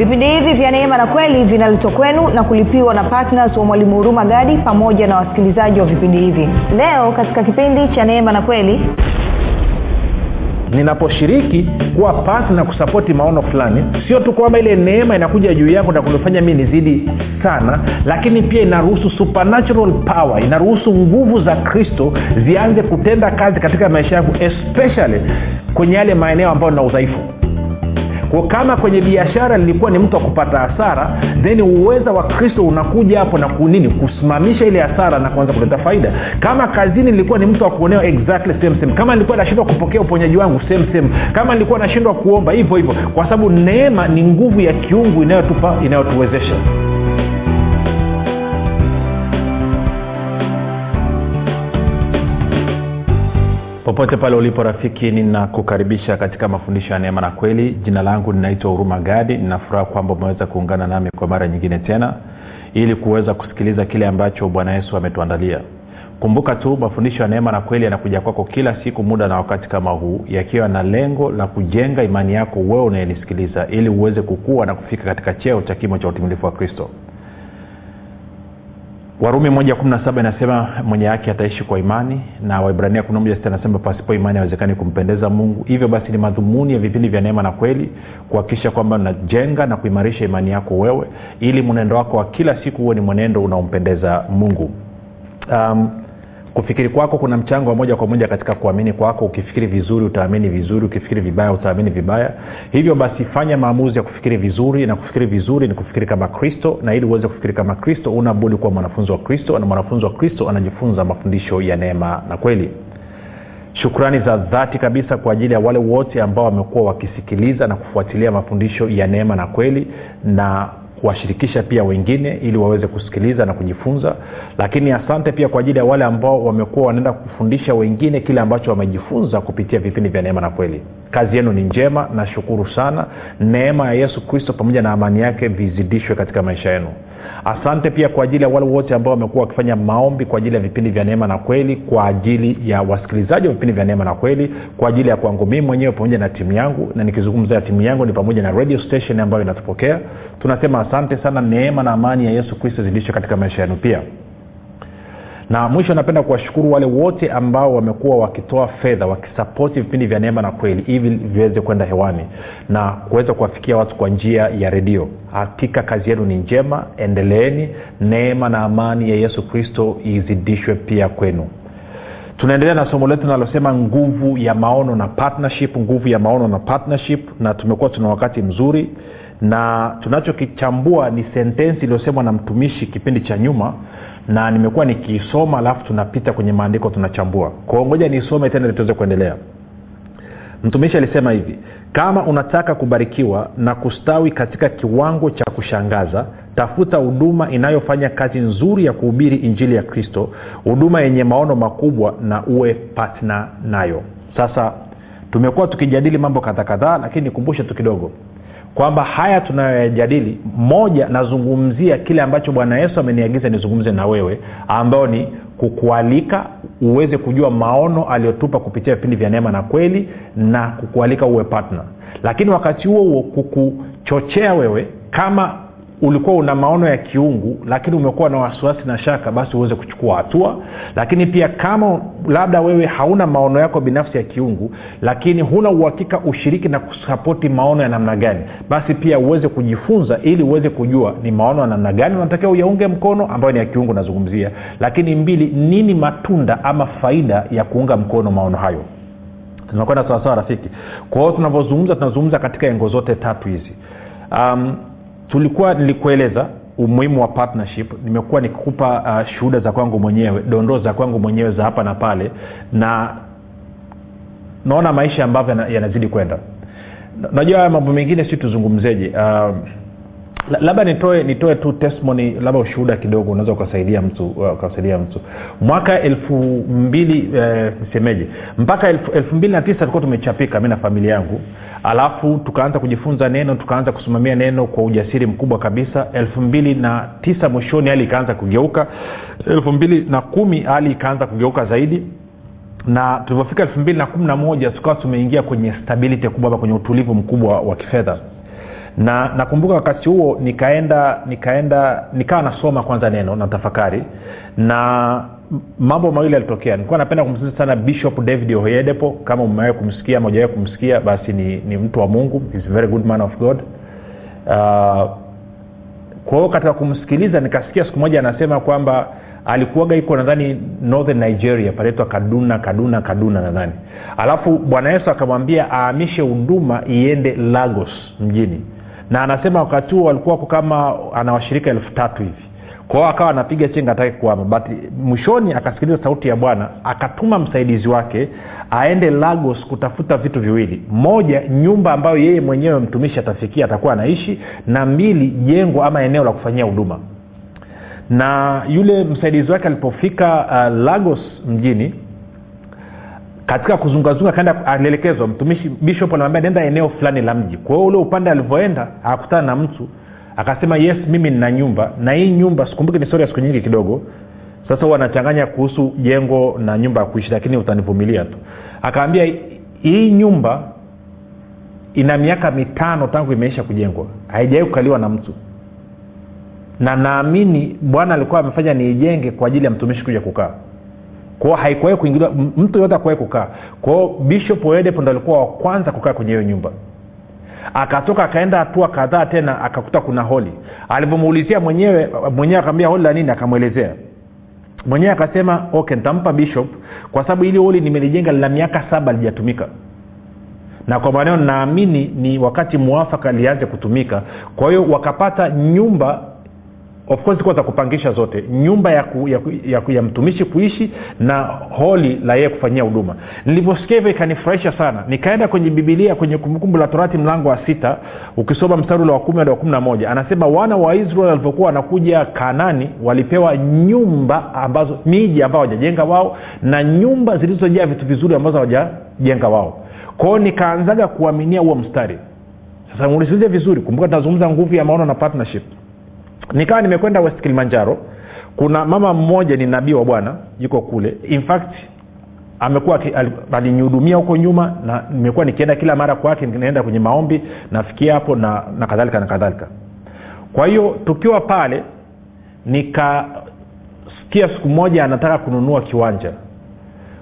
vipindi hivi vya neema na kweli vinaletwa kwenu na kulipiwa na ptns wa mwalimu huruma gadi pamoja na wasikilizaji wa vipindi hivi. Leo katika kipindi cha neema na kweli ninaposhiriki kuwa pasi na kusapoti maono fulani sio tu kwamba ile neema inakuja juu yangu na kunifanya mi nizidi sana lakini pia inaruhusu supernatural power inaruhusu nguvu za kristo zianze kutenda kazi katika maisha yangu especially kwenye yale maeneo ambayo na udhaifu kwa kama kwenye biashara nilikuwa ni mtu wa kupata hasara then uweza wa kristo unakuja hapo na kunini kusimamisha ile hasara na kuanza kuleta faida. Kama kazini nilikuwa ni mtu wa kuonewa exactly same same. Kama nilikuwa nashindwa kupokea uponyaji wangu same same. Kama nilikuwa nashindwa kuomba hivyo hivyo. Kwa sababu neema ni nguvu ya kiungu inayotupa inayotuwezesha popote pale ulipo rafiki ninakukaribisha katika mafundisho ya neema na kweli. Jina langu ninaitwa huruma gadi. Ninafuraha kwamba umeweza kuungana nami kwa mara nyingine tena ili kuweza kusikiliza kile ambacho bwana yesu ametuandalia. Kumbuka tu mafundisho ya neema na kweli yanakuja kwako kila siku muda na wakati kama huu yakiwa na lengo la kujenga imani yako wewe unayenisikiliza ili uweze kukua na kufika katika cheo cha kimo cha utimilifu wa kristo warumi moja kumi na saba inasema mwenye haki ataishi kwa imani na waibrania kumi na moja sita pasipo imani hawezekani kumpendeza mungu. Hivyo basi ni madhumuni ya vipindi vya neema na kweli kuhakikisha kwamba najenga na kuimarisha imani yako wewe ili mwenendo wako wa kila siku huwe ni mwenendo unaompendeza mungu. Um, kufikiri kwako kuna mchango wa moja kwa moja katika kuamini kwako. Ukifikiri vizuri utaamini vizuri. Ukifikiri vibaya utaamini vibaya. Hivyo basi fanya maamuzi ya kufikiri vizuri na kufikiri vizuri ni kufikiri kama kristo na ili uweze kufikiri kama kristo unabudi kuwa mwanafunzi wa kristo na mwanafunzi wa kristo anajifunza mafundisho ya neema na kweli. Shukrani za dhati kabisa kwa ajili ya wale wote ambao wamekuwa wakisikiliza na kufuatilia mafundisho ya neema na kweli na kuwashirikisha pia wengine ili waweze kusikiliza na kujifunza. Lakini asante pia kwa ajili ya wale ambao wamekuwa wanaenda kufundisha wengine kile ambacho wamejifunza kupitia vipindi vya neema na kweli. Kazi yenu ni njema nashukuru sana. Neema ya yesu kristo pamoja na amani yake vizidishwe katika maisha yenu asante pia kwa ajili ya wale wote ambao wamekuwa wakifanya maombi kwa ajili ya vipindi vya neema na kweli kwa ajili ya wasikilizaji wa vipindi vya neema na kweli kwa ajili ya kwangu mii mwenyewe pamoja na timu yangu. Na nikizungumza ya timu yangu ni pamoja na radio station ambayo inatupokea. Tunasema asante sana neema na amani ya yesu kristo zidishe katika maisha yenu pia na mwisho napenda kuwashukuru wale wote ambao wamekuwa wakitoa fedha wakisapoti vipindi vya neema na kweli ili viweze kwenda hewani na kuweza kuwafikia watu kwa njia ya redio. Hakika kazi yenu ni njema endeleeni. Neema na amani ya yesu kristo izidishwe pia kwenu. Tunaendelea na somo letu linalosema nguvu ya maono na partnership nguvu ya maono na partnership na tumekuwa tuna wakati mzuri. Na tunachokichambua ni sentensi iliyosemwa na mtumishi kipindi cha nyuma na nimekuwa nikiisoma alafu tunapita kwenye maandiko tunachambua. Kwao ngoja niisome tena tuweze kuendelea. Mtumishi alisema hivi kama unataka kubarikiwa na kustawi katika kiwango cha kushangaza tafuta huduma inayofanya kazi nzuri ya kuhubiri injili ya kristo huduma yenye maono makubwa na uwe patna nayo. Sasa tumekuwa tukijadili mambo kadha kadhaa lakini nikumbushe tu kidogo kwamba haya tunayoyajadili moja nazungumzia kile ambacho bwana yesu ameniagiza nizungumze na wewe ambayo ni kukualika uweze kujua maono aliyotupa kupitia vipindi vya neema na kweli na kukualika uwe partner. Lakini wakati huo huo kukuchochea wewe kama ulikuwa una maono ya kiungu lakini umekuwa na wasiwasi na shaka basi uweze kuchukua hatua. Lakini pia kama labda wewe hauna maono yako binafsi ya kiungu lakini huna uhakika ushiriki na kusapoti maono ya namna gani basi pia uweze kujifunza ili uweze kujua ni maono ya namna gani unatakiwa uyaunge mkono ambayo ni ya kiungu nazungumzia. Lakini mbili nini matunda ama faida ya kuunga mkono maono hayo? Tunakwenda sawasawa rafiki? Kwa hiyo tunavyozungumza tunazungumza katika engo zote tatu hizi. Um, tulikuwa nilikueleza umuhimu wa partnership. Nimekuwa nikikupa uh, shuhuda za kwangu mwenyewe dondoo za kwangu mwenyewe za hapa na pale na naona maisha ambavyo yanazidi kwenda. Najua haya mambo mengine si tuzungumzeje uh, labda nitoe nitoe tu testimony labda ushuhuda kidogo unaweza ukasaidia mtu ukasaidia mtu. Mwaka elfu mbili eh, nisemeje? Mpaka elfu, elfu mbili na tisa tulikuwa tumechapika mi na familia yangu alafu tukaanza kujifunza neno tukaanza kusimamia neno kwa ujasiri mkubwa kabisa. Elfu mbili na tisa mwishoni hali ikaanza kugeuka. Elfu mbili na kumi hali ikaanza kugeuka zaidi. Na tulivyofika elfu mbili na kumi na moja tukawa tumeingia kwenye stability kubwa kwenye utulivu mkubwa wa kifedha. Na nakumbuka wakati huo nikaenda nikaenda nikawa nasoma kwanza neno na tafakari. Na mambo mawili yalitokea. Nilikuwa napenda kumsikiliza sana bishop david oyedepo. Kama umewai kumsikia ama kumsikia basi ni, ni mtu wa mungu. He's very good man of god. Uh, kwa hiyo katika kumsikiliza nikasikia siku moja anasema kwamba alikuaga iko nadhani northern nigeria panaitwa kaduna kaduna kaduna nadhani. Alafu bwana yesu akamwambia ahamishe huduma iende lagos mjini. Na anasema wakati huo walikuwa wako kama ana washirika elfu tatu hivi kwao akawa anapiga chenga atake kuama but mwishoni akasikiliza sauti ya bwana akatuma msaidizi wake aende lagos kutafuta vitu viwili. Moja nyumba ambayo yeye mwenyewe mtumishi atafikia atakuwa anaishi. Na mbili jengo ama eneo la kufanyia huduma. Na yule msaidizi wake alipofika uh, lagos mjini katika kuzungazunga kaenda alielekezwa. Mtumishi bishop anamwambia nenda eneo fulani la mji. Kwa hiyo ule upande alivyoenda akakutana na mtu akasema yes mimi nina nyumba. Na hii nyumba sikumbuki ni stori ya siku nyingi kidogo. Sasa huwa anachanganya kuhusu jengo na nyumba ya kuishi lakini utanivumilia tu. Akaambia hii nyumba ina miaka mitano tangu imeisha kujengwa. Haijawai kukaliwa na mtu. Na naamini bwana alikuwa amefanya niijenge kwa ajili ya mtumishi kuja kukaa. Kwao haikuwahi kuingiliwa mtu yoyote akuwahi kukaa. Kwao bishop oedepo ndo alikuwa wa kwanza kukaa kwenye hiyo nyumba akatoka akaenda hatua kadhaa tena akakuta kuna holi. Alivyomuulizia mwenyewe mwenyewe akaambia holi la nini? Akamwelezea. Mwenyewe akasema okay nitampa bishop kwa sababu ili holi nimelijenga lina miaka saba lijatumika na kwa maneno naamini ni wakati mwafaka lianze kutumika. Kwa hiyo wakapata nyumba of course zilikuwa za kupangisha zote. Nyumba ya, ku, ya, ku, ya, ya mtumishi kuishi na holi la yeye kufanyia huduma. Nilivyosikia hivyo ikanifurahisha sana. Nikaenda kwenye bibilia kwenye kumbukumbu la torati mlango wa sita ukisoma mstari ule wa kumi hadi wa kumi na moja. Anasema wana wa israel walivyokuwa wanakuja kanani walipewa nyumba ambazo miji ambayo hawajajenga wao na nyumba zilizojaa vitu vizuri ambazo hawajajenga wao. Kwao nikaanzaga kuaminia huo mstari. Sasa ulisikilize vizuri kumbuka tunazungumza nguvu ya maono na partnership nikawa nimekwenda west kilimanjaro. Kuna mama mmoja ni nabii wa bwana yuko kule. In fact amekuwa alinihudumia huko nyuma na nimekuwa nikienda kila mara kwake naenda kwenye maombi nafikia hapo na na kadhalika na kadhalika. Kwa hiyo tukiwa pale nikasikia siku moja anataka kununua kiwanja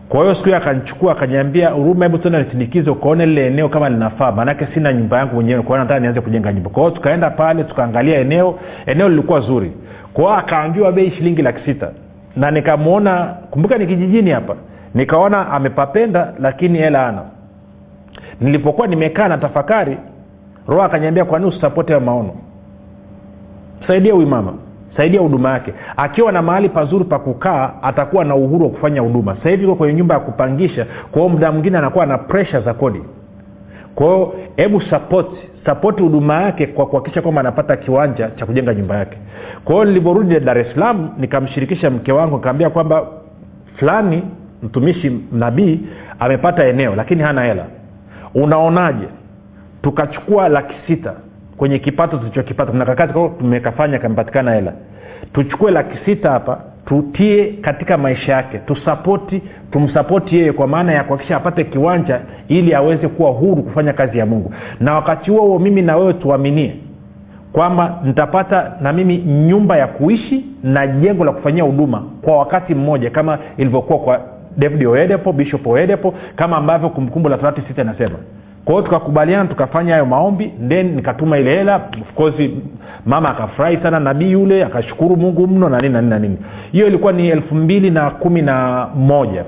kwa hiyo siku hiyo akanichukua akaniambia huruma hebu tena nisindikize ukaone lile eneo kama linafaa maanake sina nyumba yangu mwenyewe kwa nataka nianze kujenga nyumba. Kwa hiyo tukaenda pale tukaangalia eneo eneo lilikuwa zuri. Kwa hiyo akaambiwa bei shilingi laki sita. Na nikamwona kumbuka ni kijijini hapa nikaona amepapenda lakini hela ana nilipokuwa nimekaa na tafakari roho akanyambia kwani usisapote ya maono? Saidia huyu mama saidia huduma yake. Akiwa na mahali pazuri pa kukaa atakuwa na uhuru wa kufanya huduma. Sasa hivi kwenye nyumba ya kupangisha kwa hiyo muda mwingine anakuwa na presha za kodi. Kwa hebu sapoti sapoti huduma yake kwa kuhakikisha kwamba anapata kiwanja cha kujenga nyumba yake. Kwa hiyo nilivyorudi dar es salaam nikamshirikisha mke wangu nikaambia kwamba fulani mtumishi nabii amepata eneo lakini hana hela. Unaonaje? Tukachukua laki sita kwenye kipato tulichokipata. Kuna kakati tumekafanya kamepatikana hela. Tuchukue laki sita hapa tutie katika maisha yake. Tusapoti tumsapoti yeye kwa maana ya kuhakikisha apate kiwanja ili aweze kuwa huru kufanya kazi ya mungu. Na wakati huo huo mimi na wewe tuaminie kwamba nitapata na mimi nyumba ya kuishi na jengo la kufanyia huduma kwa wakati mmoja kama ilivyokuwa kwa david oedepo bishop oedepo kama ambavyo kumbukumbu la torati sita inasema kwa hiyo tukakubaliana tukafanya hayo maombi then nikatuma ile hela. Of course mama akafurahi sana nabii yule akashukuru mungu mno na nini na nini hiyo ilikuwa ni elfu mbili na kumi na moja.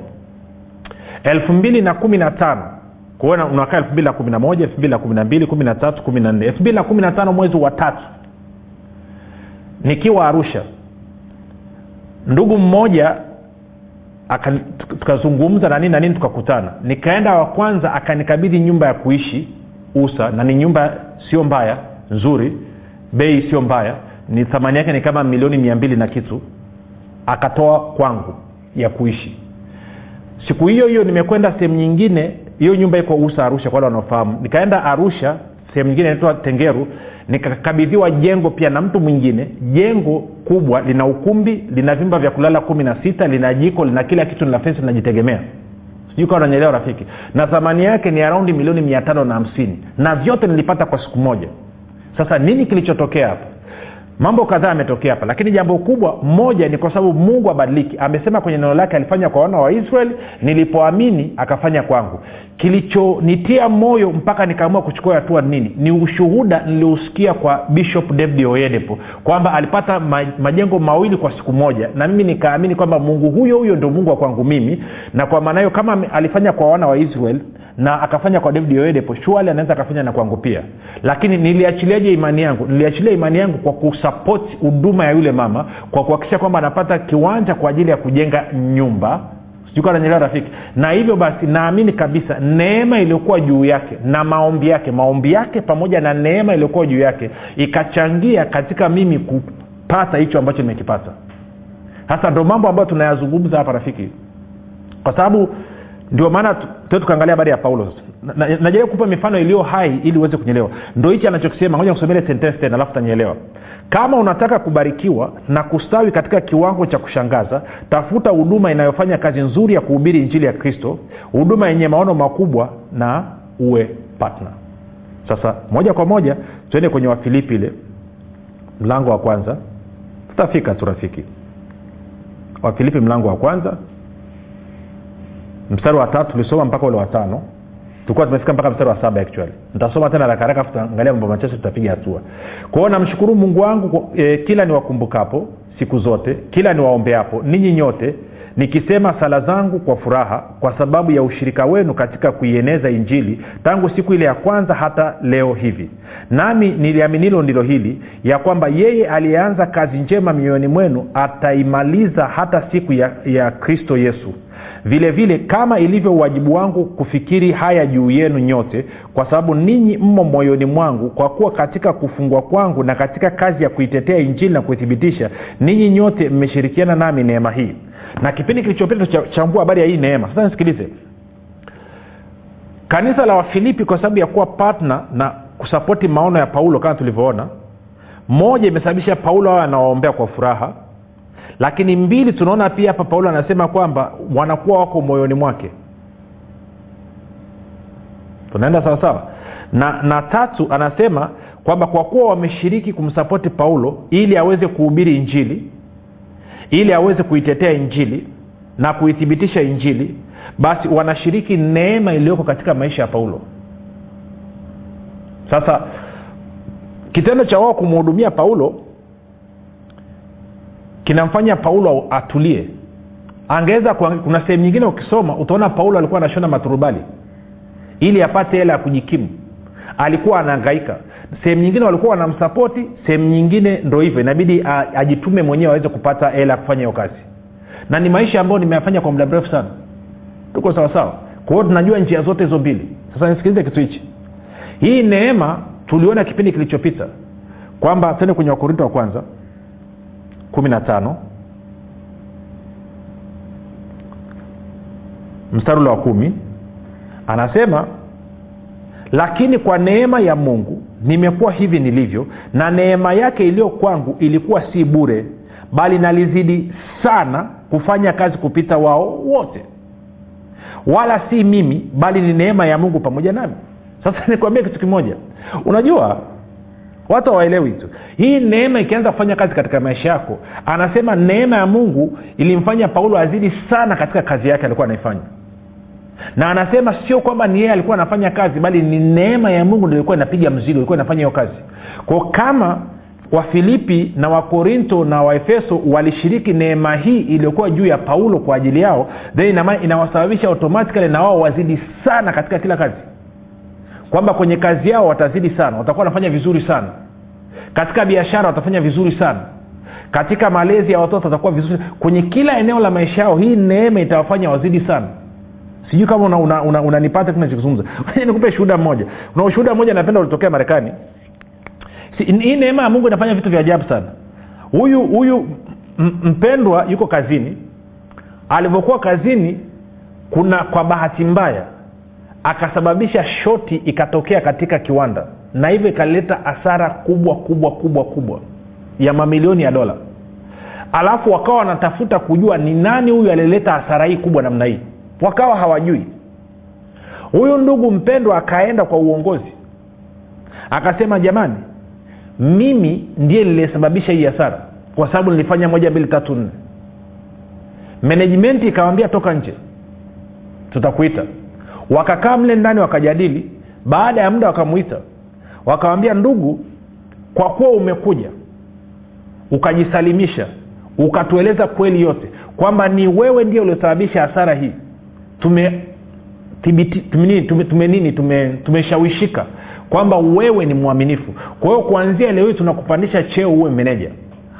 Elfu mbili na kumi na tano. Kuona unakaa elfu mbili na kumi na moja elfu mbili na kumi na mbili kumi na tatu kumi na nne. Elfu mbili na kumi na tano mwezi wa tatu. Nikiwa arusha ndugu mmoja tukazungumza na nini na nini tukakutana. Nikaenda wa kwanza akanikabidhi nyumba ya kuishi usa na ni nyumba sio mbaya nzuri bei sio mbaya ni thamani yake ni kama milioni mia mbili na kitu. Akatoa kwangu ya kuishi. Siku hiyo hiyo nimekwenda sehemu nyingine hiyo nyumba iko usa arusha kwa wale wanaofahamu. Nikaenda arusha sehemu nyingine inaitwa tengeru nikakabidhiwa jengo pia na mtu mwingine. Jengo kubwa lina ukumbi lina vyumba vya kulala kumi na sita lina jiko lina kila kitu lina fensi linajitegemea. Sijui rafiki. Na thamani yake ni araundi milioni mia tano na hamsini. Na vyote nilipata kwa siku moja. Sasa nini kilichotokea hapa? Mambo kadhaa yametokea hapa lakini jambo kubwa moja ni kwa sababu mungu abadiliki. Amesema kwenye neno lake alifanya kwa wana wa israeli nilipoamini akafanya kwangu kilichonitia moyo mpaka nikaamua kuchukua hatua nini? Ni ushuhuda niliusikia kwa bishop david oyedepo kwamba alipata majengo mawili kwa siku moja na mimi nikaamini kwamba mungu huyo huyo ndio mungu wa kwangu mimi na kwa maana hiyo kama alifanya kwa wana wa israel na akafanya kwa david oyedepo shuali anaweza akafanya na kwangu pia. Lakini niliachiliaje imani yangu? Niliachilia imani yangu kwa kusapoti huduma ya yule mama kwa kuhakikisha kwamba anapata kiwanja kwa ajili ya kujenga nyumba sijukananyelewa rafiki. Na hivyo basi naamini kabisa neema iliyokuwa juu yake na maombi yake maombi yake pamoja na neema iliyokuwa juu yake ikachangia katika mimi kupata hicho ambacho nimekipata. Sasa ndo mambo ambayo tunayazungumza hapa rafiki. Kwa sababu ndio maana t- tukaangalia habari ya paulo najaribu na, na kupa mifano iliyo hai ili uweze kunyelewa. Ndo hichi anachokisema. Ngoja kusomele sentence tena alafu tanyelewa. Kama unataka kubarikiwa na kustawi katika kiwango cha kushangaza tafuta huduma inayofanya kazi nzuri ya kuhubiri injili ya kristo huduma yenye maono makubwa na uwe patna sasa moja kwa moja tuende kwenye wafilipi ile. Mlango wa kwanza. Tutafika tu rafiki. Wafilipi mlango wa kwanza. Mstari wa tatu tulisoma mpaka ule watano tulikuwa tumefika mpaka mstari wa saba actually. Nitasoma tena rakaraka tutaangalia mambo machache tutapiga hatua. Kwao namshukuru mungu wangu e, kila niwakumbukapo siku zote kila niwaombeapo ninyi nyote nikisema sala zangu kwa furaha kwa sababu ya ushirika wenu katika kuieneza injili tangu siku ile ya kwanza hata leo hivi. Nami niliaminilo ndilo hili ya kwamba yeye aliyeanza kazi njema mioyoni mwenu ataimaliza hata siku ya, ya kristo yesu. Vile vile kama ilivyo uwajibu wangu kufikiri haya juu yenu nyote kwa sababu ninyi mmo moyoni mwangu kwa kuwa katika kufungwa kwangu na katika kazi ya kuitetea injili na kuithibitisha ninyi nyote mmeshirikiana nami neema hii na kipindi kilichopita tuchambua habari ya hii neema. Sasa nisikilize. Kanisa la wafilipi kwa sababu ya kuwa patna na kusapoti maono ya paulo kama tulivyoona moja imesababisha paulo awe anawaombea kwa furaha. Lakini mbili tunaona pia hapa paulo anasema kwamba wanakuwa wako moyoni mwake. Tunaenda sawasawa na na tatu anasema kwamba kwa kuwa wameshiriki kumsapoti paulo ili aweze kuhubiri injili ili aweze kuitetea injili na kuithibitisha injili basi wanashiriki neema iliyoko katika maisha ya paulo. Sasa kitendo cha wao kumhudumia paulo kinamfanya paulo atulie. Angeweza kuna sehemu nyingine ukisoma utaona paulo alikuwa anashona maturubali ili apate hela ya kujikimu. Alikuwa anaangaika sehemu nyingine walikuwa wanamsapoti sehemu nyingine ndo hivyo. Inabidi ajitume mwenyewe aweze kupata hela ya kufanya hiyo kazi. Na ni maisha ambayo nimeyafanya kwa muda mrefu sana. Tuko sawasawa kwa hiyo tunajua njia zote hizo mbili. Sasa nisikilize kitu hichi. Hii neema tuliona kipindi kilichopita kwamba tende kwenye wakorinto wa kwanza kumi na tano mstari ule wa kumi. Anasema lakini kwa neema ya mungu nimekuwa hivi nilivyo na neema yake iliyo kwangu ilikuwa si bure bali nalizidi sana kufanya kazi kupita wao wote. Wala si mimi bali ni neema ya mungu pamoja nami. Sasa nikuambia kitu kimoja. Unajua watu hawaelewi tu. Hii neema ikianza kufanya kazi katika maisha yako anasema neema ya mungu ilimfanya paulo azidi sana katika kazi yake alikuwa anaifanya na anasema sio kwamba ni yeye alikuwa anafanya kazi bali ni neema ya mungu ndio ilikuwa inapiga mzigo ilikuwa inafanya hiyo kazi. Kwao kama wafilipi na wakorinto na waefeso walishiriki neema hii iliyokuwa juu ya paulo kwa ajili yao then inawasababisha automatikali na wao wazidi sana katika kila kazi. Kwamba kwenye kazi yao watazidi sana watakuwa wanafanya vizuri sana. Katika biashara watafanya vizuri sana. Katika malezi ya watoto watakuwa vizuri kwenye kila eneo la maisha yao hii neema itawafanya wazidi sana sijui kama unanipata una, una, una tunachokizungumza nikupe shuhuda mmoja. Una ushuhuda mmoja napenda ulitokea marekani. Si, hii neema ya mungu inafanya vitu vya ajabu sana. Huyu huyu mpendwa yuko kazini. Alivyokuwa kazini kuna kwa bahati mbaya akasababisha shoti ikatokea katika kiwanda. Na hivyo ikaleta hasara kubwa kubwa kubwa kubwa ya mamilioni ya dola. Alafu wakawa wanatafuta kujua ni nani huyu alileta hasara hii kubwa namna hii wakawa hawajui. Huyu ndugu mpendwa akaenda kwa uongozi. Akasema jamani mimi ndiye niliyesababisha hii hasara kwa sababu nilifanya moja mbili tatu nne. Menejimenti ikawambia toka nje tutakuita. Wakakaa mle ndani wakajadili. Baada ya muda wakamwita wakawambia ndugu kwa kuwa umekuja ukajisalimisha ukatueleza kweli yote kwamba ni wewe ndio uliosababisha hasara hii tume tibiti, tume, tume, tume tume, tumeshawishika kwamba wewe ni mwaminifu. Kwa hiyo kuanzia leo hii tunakupandisha cheo uwe meneja.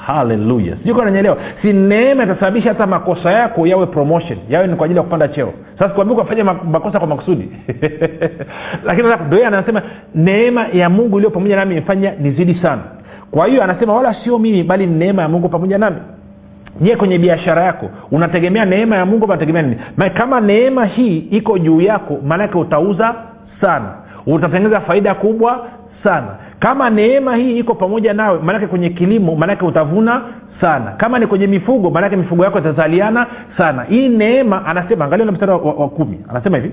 Haleluya sijui nanyelewa si neema itasababisha hata makosa yako yawe promotion. Yawe ni kwa ajili ya kupanda cheo. Sasa kuambia ukafanya makosa kwa makusudi. Lakini ndo anasema neema ya mungu iliyo pamoja nami imefanya nizidi sana. Kwa hiyo anasema wala sio mimi bali ni neema ya mungu pamoja nami je kwenye biashara yako unategemea neema ya mungu unategemea nini? Kama neema hii iko juu yako maanake utauza sana. Utatengeneza faida kubwa sana. Kama neema hii iko pamoja nawe maanake kwenye kilimo maanake utavuna sana. Kama ni kwenye mifugo maanake mifugo yako itazaliana sana. Hii neema anasema angalia na mstari wa, wa, wa kumi. Anasema hivi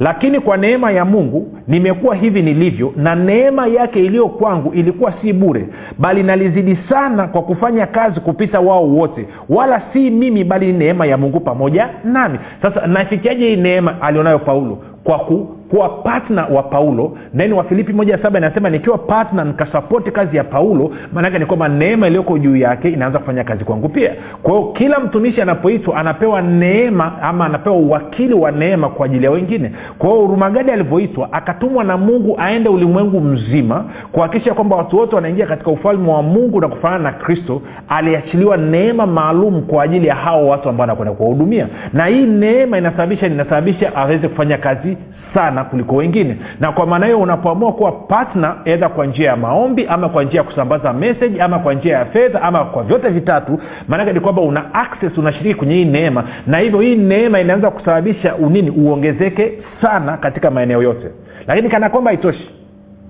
lakini kwa neema ya mungu nimekuwa hivi nilivyo na neema yake iliyo kwangu ilikuwa si bure bali nalizidi sana kwa kufanya kazi kupita wao wote. Wala si mimi bali ni neema ya mungu pamoja nami. Sasa nafikiaje hii neema alionayo paulo? Kwa ku, kuwa patna wa paulo. Nani wa filipi moja saba inasema nikiwa patna nikasapoti kazi ya paulo maanake ni kwamba neema iliyoko juu yake inaanza kufanya kazi kwangu pia. Kwa hiyo kila mtumishi anapoitwa anapewa neema ama anapewa uwakili wa neema kwa ajili ya wengine. Kwa hiyo urumagadi alivyoitwa? Akatumwa na mungu aende ulimwengu mzima kuhakikisha kwamba watu wote wanaingia katika ufalme wa mungu na kufanana na kristo. Aliachiliwa neema maalum kwa ajili ya hao watu ambao anakwenda kuwahudumia. Na hii neema inasababisha inasababisha aweze kufanya kazi sana kuliko wengine. Na kwa maana hiyo unapoamua kuwa patna edha kwa njia ya maombi ama kwa njia ya kusambaza message ama kwa njia ya fedha ama kwa vyote vitatu maanake ni kwamba una access unashiriki kwenye hii neema. Na hivyo hii neema inaanza kusababisha unini uongezeke sana katika maeneo yote. Lakini kana kwamba haitoshi.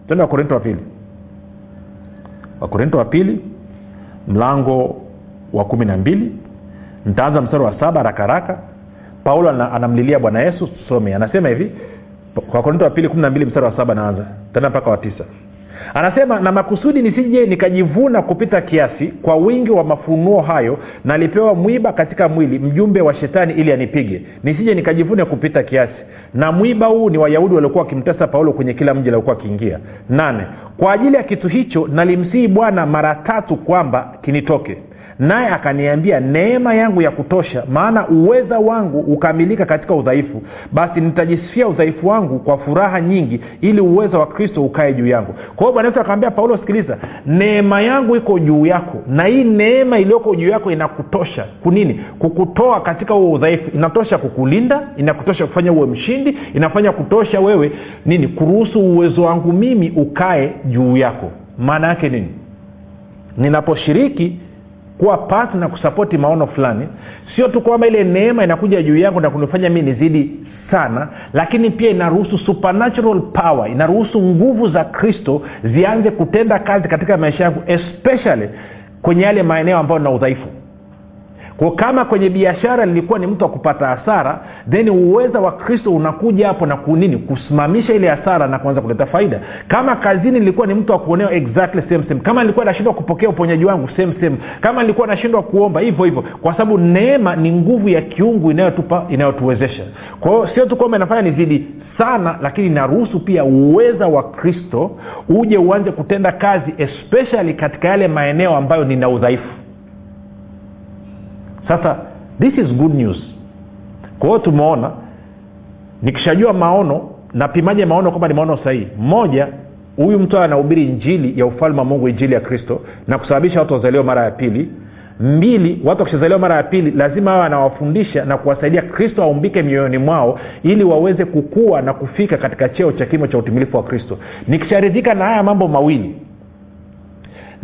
Tende wakorinto wa pili. Wakorinto wa pili mlango wa kumi na mbili. Ntaanza mstari wa saba rakaraka paulo anamlilia bwana yesu tusome. Anasema hivi wakorinto wa pili kumi na mbili mstari wa saba naanza tena mpaka wa tisa. Anasema na makusudi nisije nikajivuna kupita kiasi kwa wingi wa mafunuo hayo nalipewa mwiba katika mwili mjumbe wa shetani ili anipige. Nisije nikajivune kupita kiasi. Na mwiba huu ni wayahudi waliokuwa wakimtesa paulo kwenye kila mji aliokuwa akiingia. Nane kwa ajili ya kitu hicho nalimsihi bwana mara tatu kwamba kinitoke naye akaniambia neema yangu ya kutosha maana uweza wangu ukamilika katika udhaifu. Basi nitajisifia udhaifu wangu kwa furaha nyingi ili uwezo wa kristo ukae juu yangu. Kwa hiyo bwana yesu akamwambia paulo sikiliza neema yangu iko juu yako na hii neema iliyoko juu yako inakutosha. Kunini kukutoa katika huo udhaifu inatosha kukulinda inakutosha kufanya uwe mshindi inafanya kutosha wewe nini kuruhusu uwezo wangu mimi ukae juu yako. Maana yake nini? Ninaposhiriki kuwa pat na kusapoti maono fulani sio tu kwamba ile neema inakuja juu yangu na kunifanya mi nizidi sana lakini pia inaruhusu supernatural power inaruhusu nguvu za kristo zianze kutenda kazi katika maisha yangu especially kwenye yale maeneo ambayo na udhaifu kwa kama kwenye biashara nilikuwa ni mtu wa kupata hasara then uweza wa kristo unakuja hapo na kunini kusimamisha ile hasara na kuanza kuleta faida. Kama kazini nilikuwa ni mtu wa kuonewa exactly same same. Kama nilikuwa nashindwa kupokea uponyaji wangu same same. Kama nilikuwa nashindwa kuomba hivyo hivyo. Kwa sababu neema ni nguvu ya kiungu inayotupa inayotuwezesha. Kwa hiyo sio tu kwamba inafanya nizidi sana lakini inaruhusu pia uweza wa kristo uje uanze kutenda kazi especially katika yale maeneo ambayo nina udhaifu sasa this is good news. Kwa hiyo tumeona nikishajua maono napimaje maono kwamba ni maono sahihi? Moja huyu mtu anahubiri injili ya ufalme wa mungu injili ya kristo na kusababisha watu wazaliwa mara ya pili. Mbili watu wakishazaliwa mara ya pili lazima awe anawafundisha na kuwasaidia kristo aumbike mioyoni mwao ili waweze kukua na kufika katika cheo cha kimo cha utimilifu wa kristo. Nikisharidhika na haya mambo mawili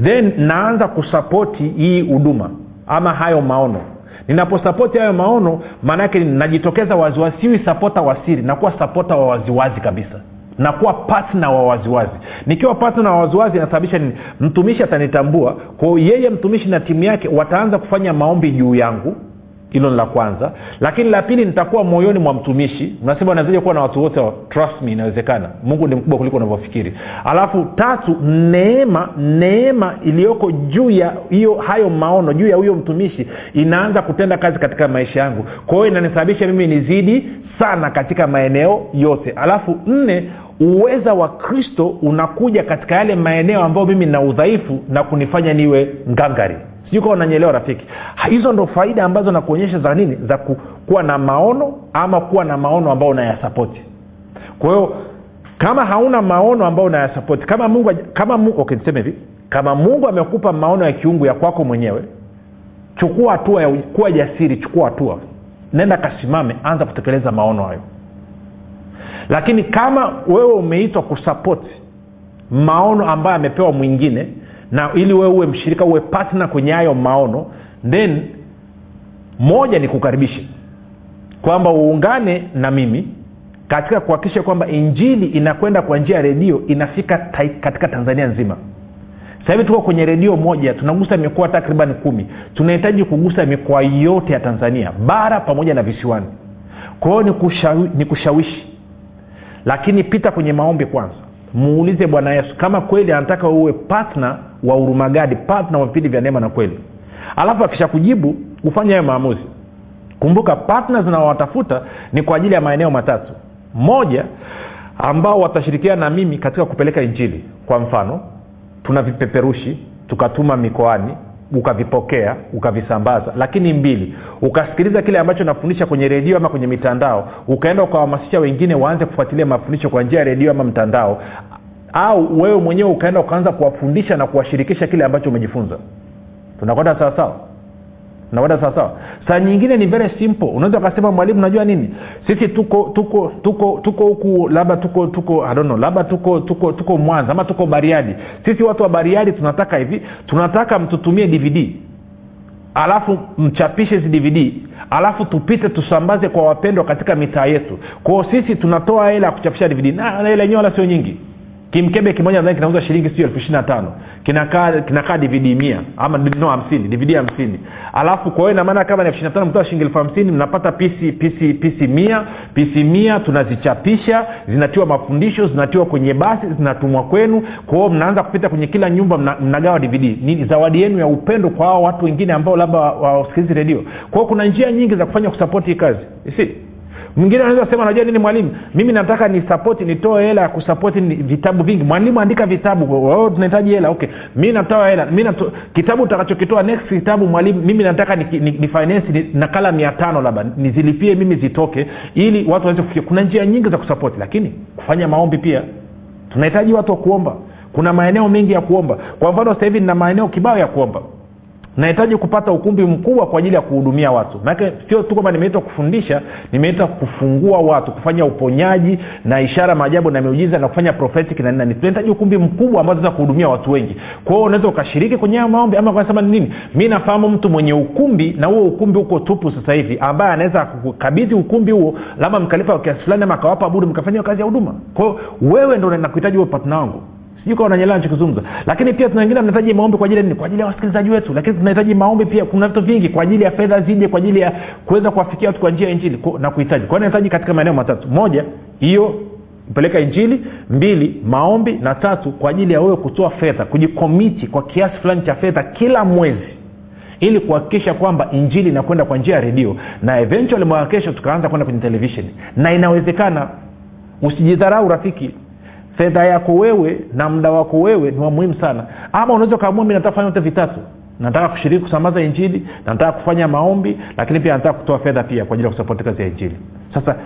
then naanza kusapoti hii huduma ama hayo maono ninaposapoti hayo maono maanaake najitokeza waziwazi siwi sapota wa siri nakuwa sapota wa waziwazi kabisa. Nakuwa patna wa waziwazi. Nikiwa patna wa waziwazi inasababisha nini? Mtumishi atanitambua. Kwao yeye mtumishi na timu yake wataanza kufanya maombi juu yangu hilo ni la kwanza. Lakini la pili nitakuwa moyoni mwa mtumishi. Unasema unawezaje kuwa na watu wote trust me inawezekana. Mungu ni mkubwa kuliko unavyofikiri. Alafu tatu neema neema iliyoko juu ya hiyo hayo maono juu ya huyo mtumishi inaanza kutenda kazi katika maisha yangu. Kwa hiyo inanisababisha mimi nizidi sana katika maeneo yote. Alafu nne uweza wa kristo unakuja katika yale maeneo ambayo mimi na udhaifu na kunifanya niwe ngangari kawa unanyelewa rafiki. Hizo ndo faida ambazo nakuonyesha za nini? Za ku, kuwa na maono ama kuwa na maono ambayo unayasapoti. Kwa hiyo kama hauna maono ambayo unayasapoti kama mungu kama mungu okay, niseme hivi. Kama mungu amekupa maono ya kiungu ya kwako mwenyewe chukua hatua ya kuwa jasiri chukua hatua. Nenda kasimame anza kutekeleza maono hayo. Lakini kama wewe umeitwa kusapoti maono ambayo amepewa mwingine na ili wewe uwe mshirika uwe patna kwenye hayo maono then moja ni kukaribisha. Kwamba uungane na mimi katika kuhakikisha kwamba injili inakwenda kwa njia ya redio inafika ta, katika tanzania nzima. Hivi tuko kwenye redio moja tunagusa mikoa takriban kumi. Tunahitaji kugusa mikoa yote ya tanzania bara pamoja na visiwani. Kwa hiyo ni kushawishi. Lakini pita kwenye maombi kwanza. Muulize bwana yesu kama kweli anataka uwe patna wa urumagadi patna wa vipindi vya neema na kweli. Alafu akisha kujibu ufanye hayo maamuzi. Kumbuka partners zinawatafuta ni kwa ajili ya maeneo matatu. Moja ambao watashirikiana na mimi katika kupeleka injili. Kwa mfano tuna vipeperushi tukatuma mikoani ukavipokea ukavisambaza. Lakini mbili ukasikiliza kile ambacho nafundisha kwenye redio ama kwenye mitandao ukaenda ukawahamasisha wengine waanze kufuatilia mafundisho kwa njia ya redio ama mtandao au wewe mwenyewe ukaenda ukaanza kuwafundisha na kuwashirikisha kile ambacho umejifunza. Tunakwenda sawasawa tunakwenda sawasawa saa nyingine ni very simple. Unaweza ukasema mwalimu najua nini? Sisi tuko tuko tuko tuko huku labda tuko tuko I don't know, labda tuko tuko tuko mwanza ama tuko bariadi. Sisi watu wa bariadi tunataka hivi tunataka mtutumie dvd alafu mchapishe hizi dvd alafu tupite tusambaze kwa wapendwa katika mitaa yetu. Kwao sisi tunatoa hela ya kuchapisha dvd na hela yenyewe wala sio nyingi kimkebe kimoja nadhani kinauza shilingi sio elfu ishiri na tano. Kinakaa kinakaa dvd mia ama no hamsini dvd hamsini. Alafu kwa hiyo inamaana kama ni elfu ishiri na tano mtoa shilingi elfu hamsini mnapata pisi pisi pisi mia. Pisi mia tunazichapisha zinatiwa mafundisho zinatiwa kwenye basi zinatumwa kwenu. Kwa hiyo mnaanza kupita kwenye kila nyumba mna, mnagawa dvd ni zawadi yenu ya upendo kwa hao watu wengine ambao labda wasikilizi redio. Kwa hiyo kuna njia nyingi za kufanya kusapoti hii kazi. Si mwingine anaweza sema najua nini mwalimu? Mimi nataka ni sapoti nitoe hela ya kusapoti vitabu vingi. Mwalimu andika vitabu. Tunahitaji hela okay. Mi natoa hela. Nato, kitabu utakachokitoa next kitabu mwalimu mimi nataka ni, ni, ni finance ni, nakala mia tano labda nizilipie mimi zitoke ili watu waweze kufikia. Kuna njia nyingi za kusapoti lakini kufanya maombi pia. Tunahitaji watu wa kuomba. Kuna maeneo mengi ya kuomba. Kwa mfano sasa hivi nina maeneo kibao ya kuomba nahitaji kupata ukumbi mkubwa kwa ajili ya kuhudumia watu. Manake sio tu kwamba nimeitwa kufundisha nimeitwa kufungua watu kufanya uponyaji na ishara maajabu na miujiza na kufanya prophetic na nini. Tunahitaji ukumbi mkubwa ambao tunaweza kuhudumia watu wengi. Kwa hiyo unaweza ukashiriki kwenye hayo maombi ama kasema ni nini? Mi nafahamu mtu mwenye ukumbi na huo ukumbi huko tupu sasa hivi ambaye anaweza kukabidhi ukumbi huo labda mkalipa kiasi fulani ama akawapa budi mkafanyia kazi ya huduma. Kwao wewe ndo nakuhitaji huo patna wangu sijui lakini pia tuna wengine tunahitaji maombi kwa ajili ya nini? Kwa ajili ya wasikilizaji wetu. Lakini tunahitaji maombi pia kuna vitu vingi kwa ajili ya fedha zije kwa ajili ya kuweza kuwafikia watu kwa njia ya injili na kuhitaji. Kwa nahitaji katika maeneo matatu. Moja hiyo peleka injili. Mbili maombi. Na tatu kwa ajili ya wewe kutoa fedha kujikomiti kwa kiasi fulani cha fedha kila mwezi ili kuhakikisha kwamba injili inakwenda kwa njia ya redio. Na eventually mwaka kesho tukaanza kwenda kwenye televisheni na inawezekana usijidharau rafiki fedha yako wewe na muda wako wewe ni wa muhimu sana. Ama unaweza ukaamua mi vyote vitatu. Nataka kushiriki kusambaza injili nataka kufanya maombi lakini pia nataka kutoa fedha pia kwa ajili ya kusapoti kazi ya injili. Sasa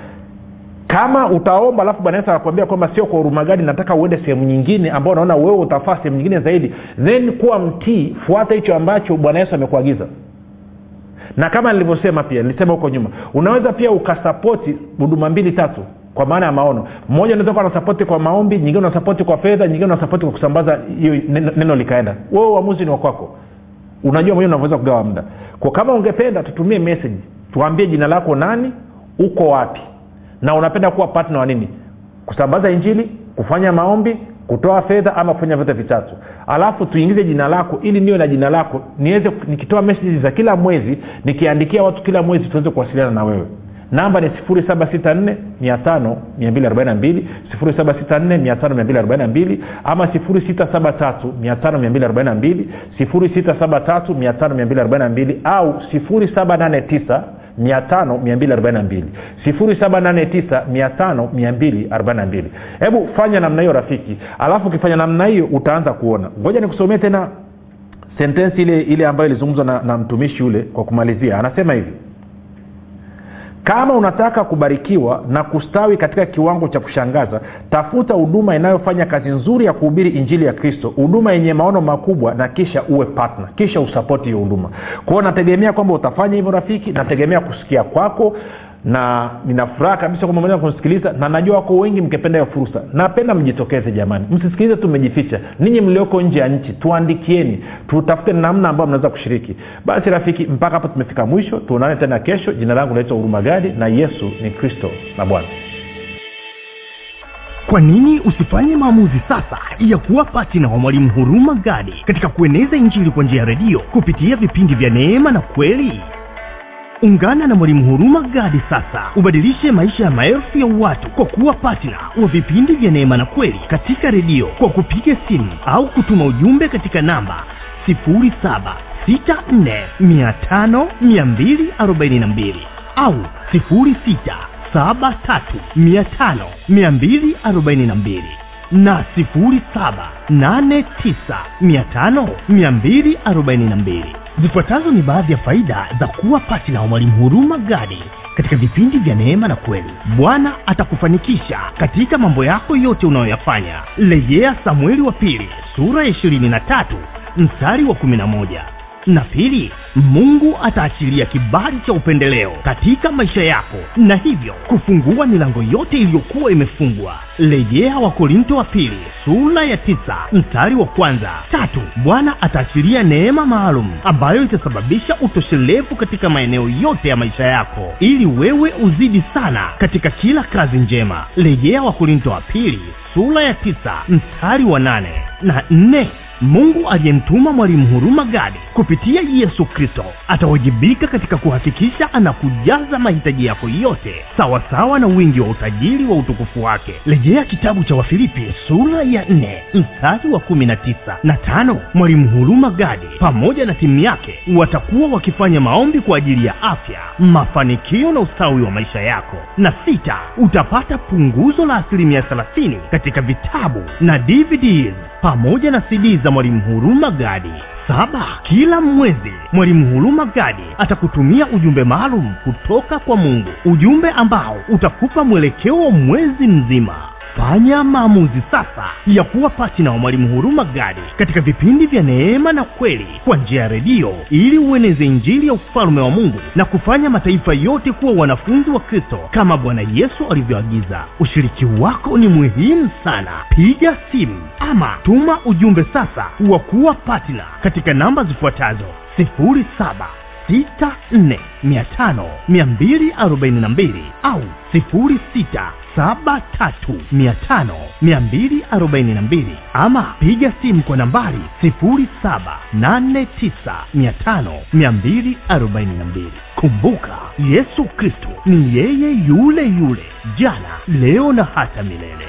kama utaomba alafu bwana yesu kwamba sio kwa huruma gani nataka uende sehemu nyingine ambao unaona wewe utafaa sehemu nyingine zaidi then kuwa mtii fuata hicho ambacho bwana yesu amekuagiza. Na kama nilivyosema pia nilisema huko nyuma unaweza pia ukasapoti huduma mbili tatu kwa maana ya maono. Mmoja unaweza kuwa nasapoti kwa maombi nyingine unasapoti kwa fedha nyingine unasapoti kwa kusambaza hiyo neno, neno likaenda. Wewe uamuzi ni wakwako unajua mwenyewe unavyoweza kugawa muda. Kwa kama ungependa tutumie message. Tuambie jina lako nani uko wapi na unapenda kuwa partner wa nini. Kusambaza injili kufanya maombi kutoa fedha ama kufanya vyote vitatu. Alafu tuingize jina lako ili niwe na jina lako. Niweze nikitoa meseji za kila mwezi nikiandikia watu kila mwezi tuweze kuwasiliana na wewe namba ni 764 5242 764 ama 673 5242 673 au 789 789 hebu fanya namna hiyo rafiki. Alafu ukifanya namna hiyo utaanza kuona. Ngoja nikusomee tena sentensi ile ile ambayo ilizungumzwa na, na mtumishi ule kwa kumalizia. Anasema hivi kama unataka kubarikiwa na kustawi katika kiwango cha kushangaza tafuta huduma inayofanya kazi nzuri ya kuhubiri injili ya kristo huduma yenye maono makubwa na kisha uwe partner kisha usapoti hiyo huduma. Kwao nategemea kwamba utafanya hivyo rafiki nategemea kusikia kwako na nina furaha kabisa kwamba mnaweza kusikiliza na najua wako wengi mkependa hiyo fursa. Napenda mjitokeze jamani. Msisikilize tu mmejificha. Ninyi mlioko nje ya nchi tuandikieni. Tutafute namna ambayo mnaweza kushiriki. Basi rafiki mpaka hapo tumefika mwisho. Tuonane tena kesho. Jina langu naitwa huruma gadi na yesu ni kristo na bwana. Kwa nini usifanye maamuzi sasa ya kuwa patina wa mwalimu huruma gadi katika kueneza injili kwa njia ya redio kupitia vipindi vya neema na kweli ungana na mwalimu huruma gadi sasa. Ubadilishe maisha ya maelfu ya watu kwa kuwa patna wa vipindi vya neema na kweli katika redio kwa kupiga simu au kutuma ujumbe katika namba 7645242 au 6735242 na 7895242 zifuatazo ni baadhi ya faida za kuwa patina wa mwalimu huruma gadi katika vipindi vya neema na kweli. Bwana atakufanikisha katika mambo yako yote unayoyafanya. Rejea samueli wa pili sura ya 23 mstari wa 11 na pili mungu ataachilia kibali cha upendeleo katika maisha yako. Na hivyo kufungua milango yote iliyokuwa imefungwa. Rejea wakorinto wa pili sura ya tisa mstari wa kwanza. Tatu bwana ataachilia neema maalum ambayo itasababisha utoshelevu katika maeneo yote ya maisha yako ili wewe uzidi sana katika kila kazi njema. Rejea wakorinto wa pili sura ya tisa mstari wa nane na nne mungu aliyemtuma mwalimu huruma gadi kupitia yesu kristo. Atawajibika katika kuhakikisha anakujaza mahitaji yako yote sawasawa na wingi wa utajiri wa utukufu wake. Rejea kitabu cha wafilipi sura ya 4 mstari wa 19 na tano. Mwalimu huruma gadi pamoja na timu yake watakuwa wakifanya maombi kwa ajili ya afya mafanikio na ustawi wa maisha yako. Na sita utapata punguzo la asilimia 30 katika vitabu na dvds pamoja na cd za mwalimu huruma gadi. Saba kila mwezi mwalimu huruma gadi atakutumia ujumbe maalum kutoka kwa mungu. Ujumbe ambao utakupa mwelekeo mwezi mzima fanya maamuzi sasa ya kuwa patina wa mwalimu huruma gadi katika vipindi vya neema na kweli kwa njia ya redio ili ueneze injili ya ufalume wa mungu na kufanya mataifa yote kuwa wanafunzi wa kristo kama bwana yesu alivyoagiza. Ushiriki wako ni muhimu sana. Piga simu ama tuma ujumbe sasa wa kuwa patina katika namba zifuatazo 07 sita nne mia tano mia mbili arobaini na mbili au sifuri sita saba tatu mia tano mia mbili arobaini na mbili ama piga simu kwa nambari sifuri saba nane tisa mia tano mia mbili arobaini na mbili. Kumbuka yesu kristo ni yeye yule yule jana leo na hata milele